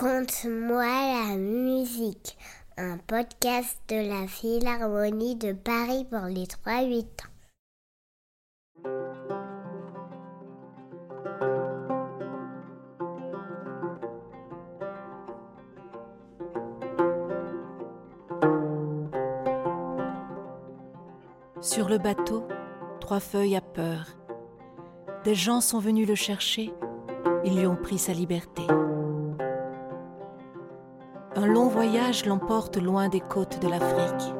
Raconte-moi la musique, un podcast de la Philharmonie de Paris pour les 3-8 ans. Sur le bateau, Trois Feuilles a peur. Des gens sont venus le chercher, ils lui ont pris sa liberté. Un long voyage l'emporte loin des côtes de l'Afrique.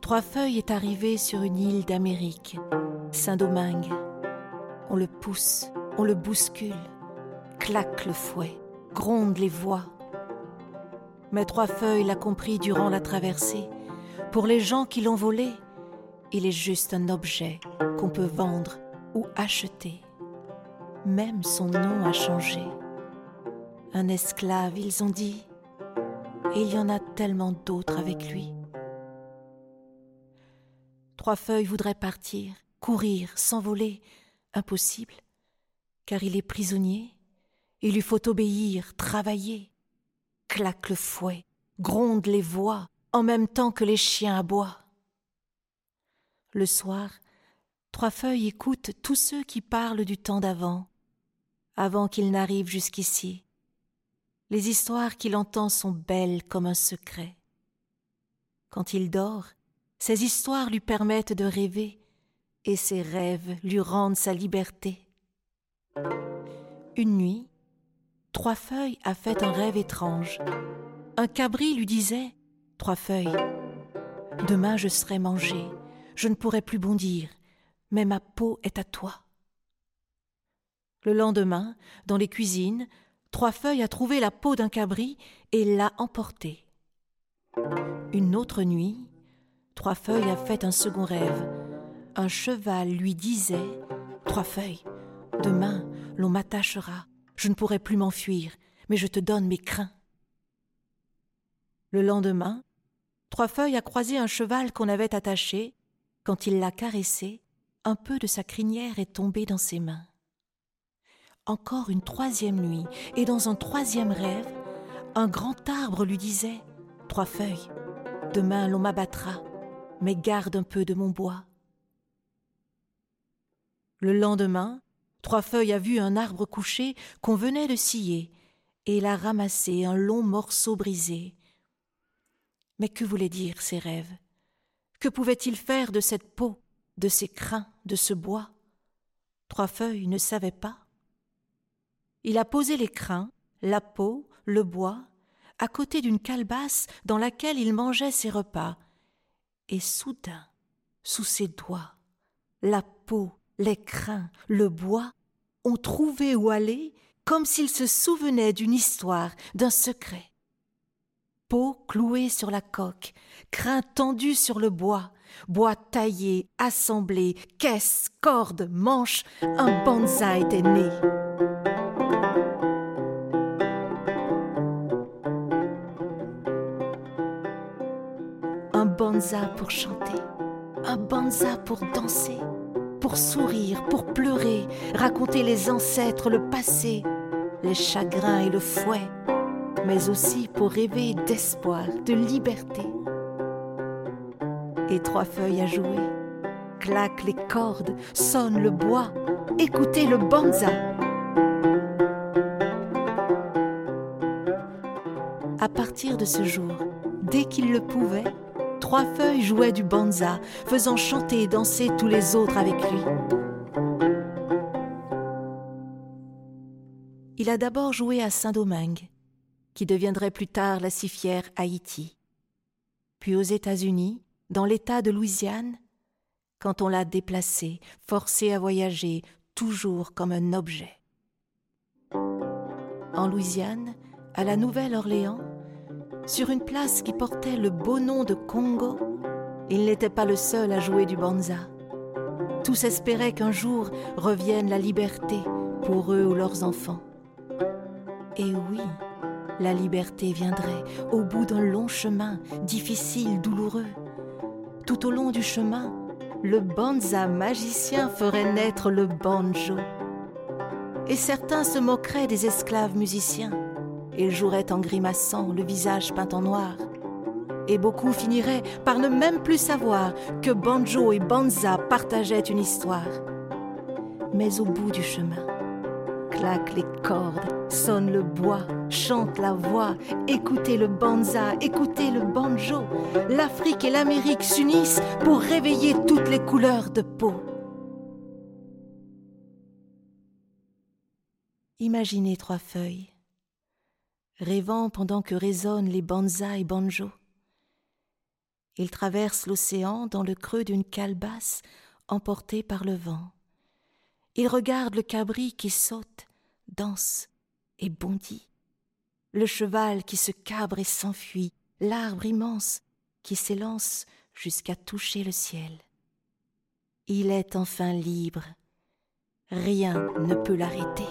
Trois Feuilles est arrivé sur une île d'Amérique, Saint-Domingue. On le pousse, on le bouscule, claque le fouet, gronde les voix. Mais Trois Feuilles l'a compris durant la traversée. Pour les gens qui l'ont volé, il est juste un objet qu'on peut vendre ou acheter. Même son nom a changé un esclave, ils ont dit, et il y en a tellement d'autres avec lui. Trois feuilles voudraient partir, courir, s'envoler, impossible, car il est prisonnier, il lui faut obéir, travailler. Claque le fouet, gronde les voix, en même temps que les chiens aboient. Le soir, Trois feuilles écoute tous ceux qui parlent du temps d'avant, avant qu'il n'arrive jusqu'ici, les histoires qu'il entend sont belles comme un secret. Quand il dort, ces histoires lui permettent de rêver, et ses rêves lui rendent sa liberté. Une nuit, Trois Feuilles a fait un rêve étrange. Un cabri lui disait Trois Feuilles, demain je serai mangé, je ne pourrai plus bondir, mais ma peau est à toi. Le lendemain, dans les cuisines, Trois feuilles a trouvé la peau d'un cabri et l'a emportée. Une autre nuit, Trois feuilles a fait un second rêve. Un cheval lui disait Trois feuilles, demain l'on m'attachera, je ne pourrai plus m'enfuir, mais je te donne mes crins. Le lendemain, Trois feuilles a croisé un cheval qu'on avait attaché. Quand il l'a caressé, un peu de sa crinière est tombé dans ses mains encore une troisième nuit, et dans un troisième rêve, un grand arbre lui disait Trois feuilles, demain l'on m'abattra, mais garde un peu de mon bois. Le lendemain, Trois feuilles a vu un arbre couché qu'on venait de scier, et il a ramassé un long morceau brisé. Mais que voulaient dire ces rêves? Que pouvait-il faire de cette peau, de ces crins, de ce bois? Trois feuilles ne savait pas. Il a posé les crins, la peau, le bois, à côté d'une calebasse dans laquelle il mangeait ses repas. Et soudain, sous ses doigts, la peau, les crins, le bois ont trouvé où aller comme s'il se souvenait d'une histoire, d'un secret. Peau clouée sur la coque, crins tendus sur le bois, bois taillé, assemblé, caisse, corde, manche, un bonsaï était né. Banza pour chanter, un banza pour danser, pour sourire, pour pleurer, raconter les ancêtres, le passé, les chagrins et le fouet, mais aussi pour rêver d'espoir, de liberté. Et trois feuilles à jouer, claquent les cordes, sonne le bois, écoutez le banza. À partir de ce jour, dès qu'il le pouvait, Trois feuilles jouaient du banza, faisant chanter et danser tous les autres avec lui. Il a d'abord joué à Saint-Domingue, qui deviendrait plus tard la si fière Haïti, puis aux États-Unis, dans l'État de Louisiane, quand on l'a déplacé, forcé à voyager, toujours comme un objet. En Louisiane, à la Nouvelle-Orléans, sur une place qui portait le beau nom de Congo, il n'était pas le seul à jouer du banza. Tous espéraient qu'un jour revienne la liberté pour eux ou leurs enfants. Et oui, la liberté viendrait au bout d'un long chemin, difficile, douloureux. Tout au long du chemin, le banza magicien ferait naître le banjo. Et certains se moqueraient des esclaves musiciens et jouerait en grimaçant, le visage peint en noir. Et beaucoup finiraient par ne même plus savoir que Banjo et Banza partageaient une histoire. Mais au bout du chemin, claquent les cordes, sonne le bois, chante la voix, écoutez le banza, écoutez le banjo. L'Afrique et l'Amérique s'unissent pour réveiller toutes les couleurs de peau. Imaginez trois feuilles, rêvant pendant que résonnent les banza et banjo. Ils traversent l'océan dans le creux d'une calebasse emportés par le vent. Ils regardent le cabri qui saute, danse et bondit, le cheval qui se cabre et s'enfuit, l'arbre immense qui s'élance jusqu'à toucher le ciel. Il est enfin libre, rien ne peut l'arrêter.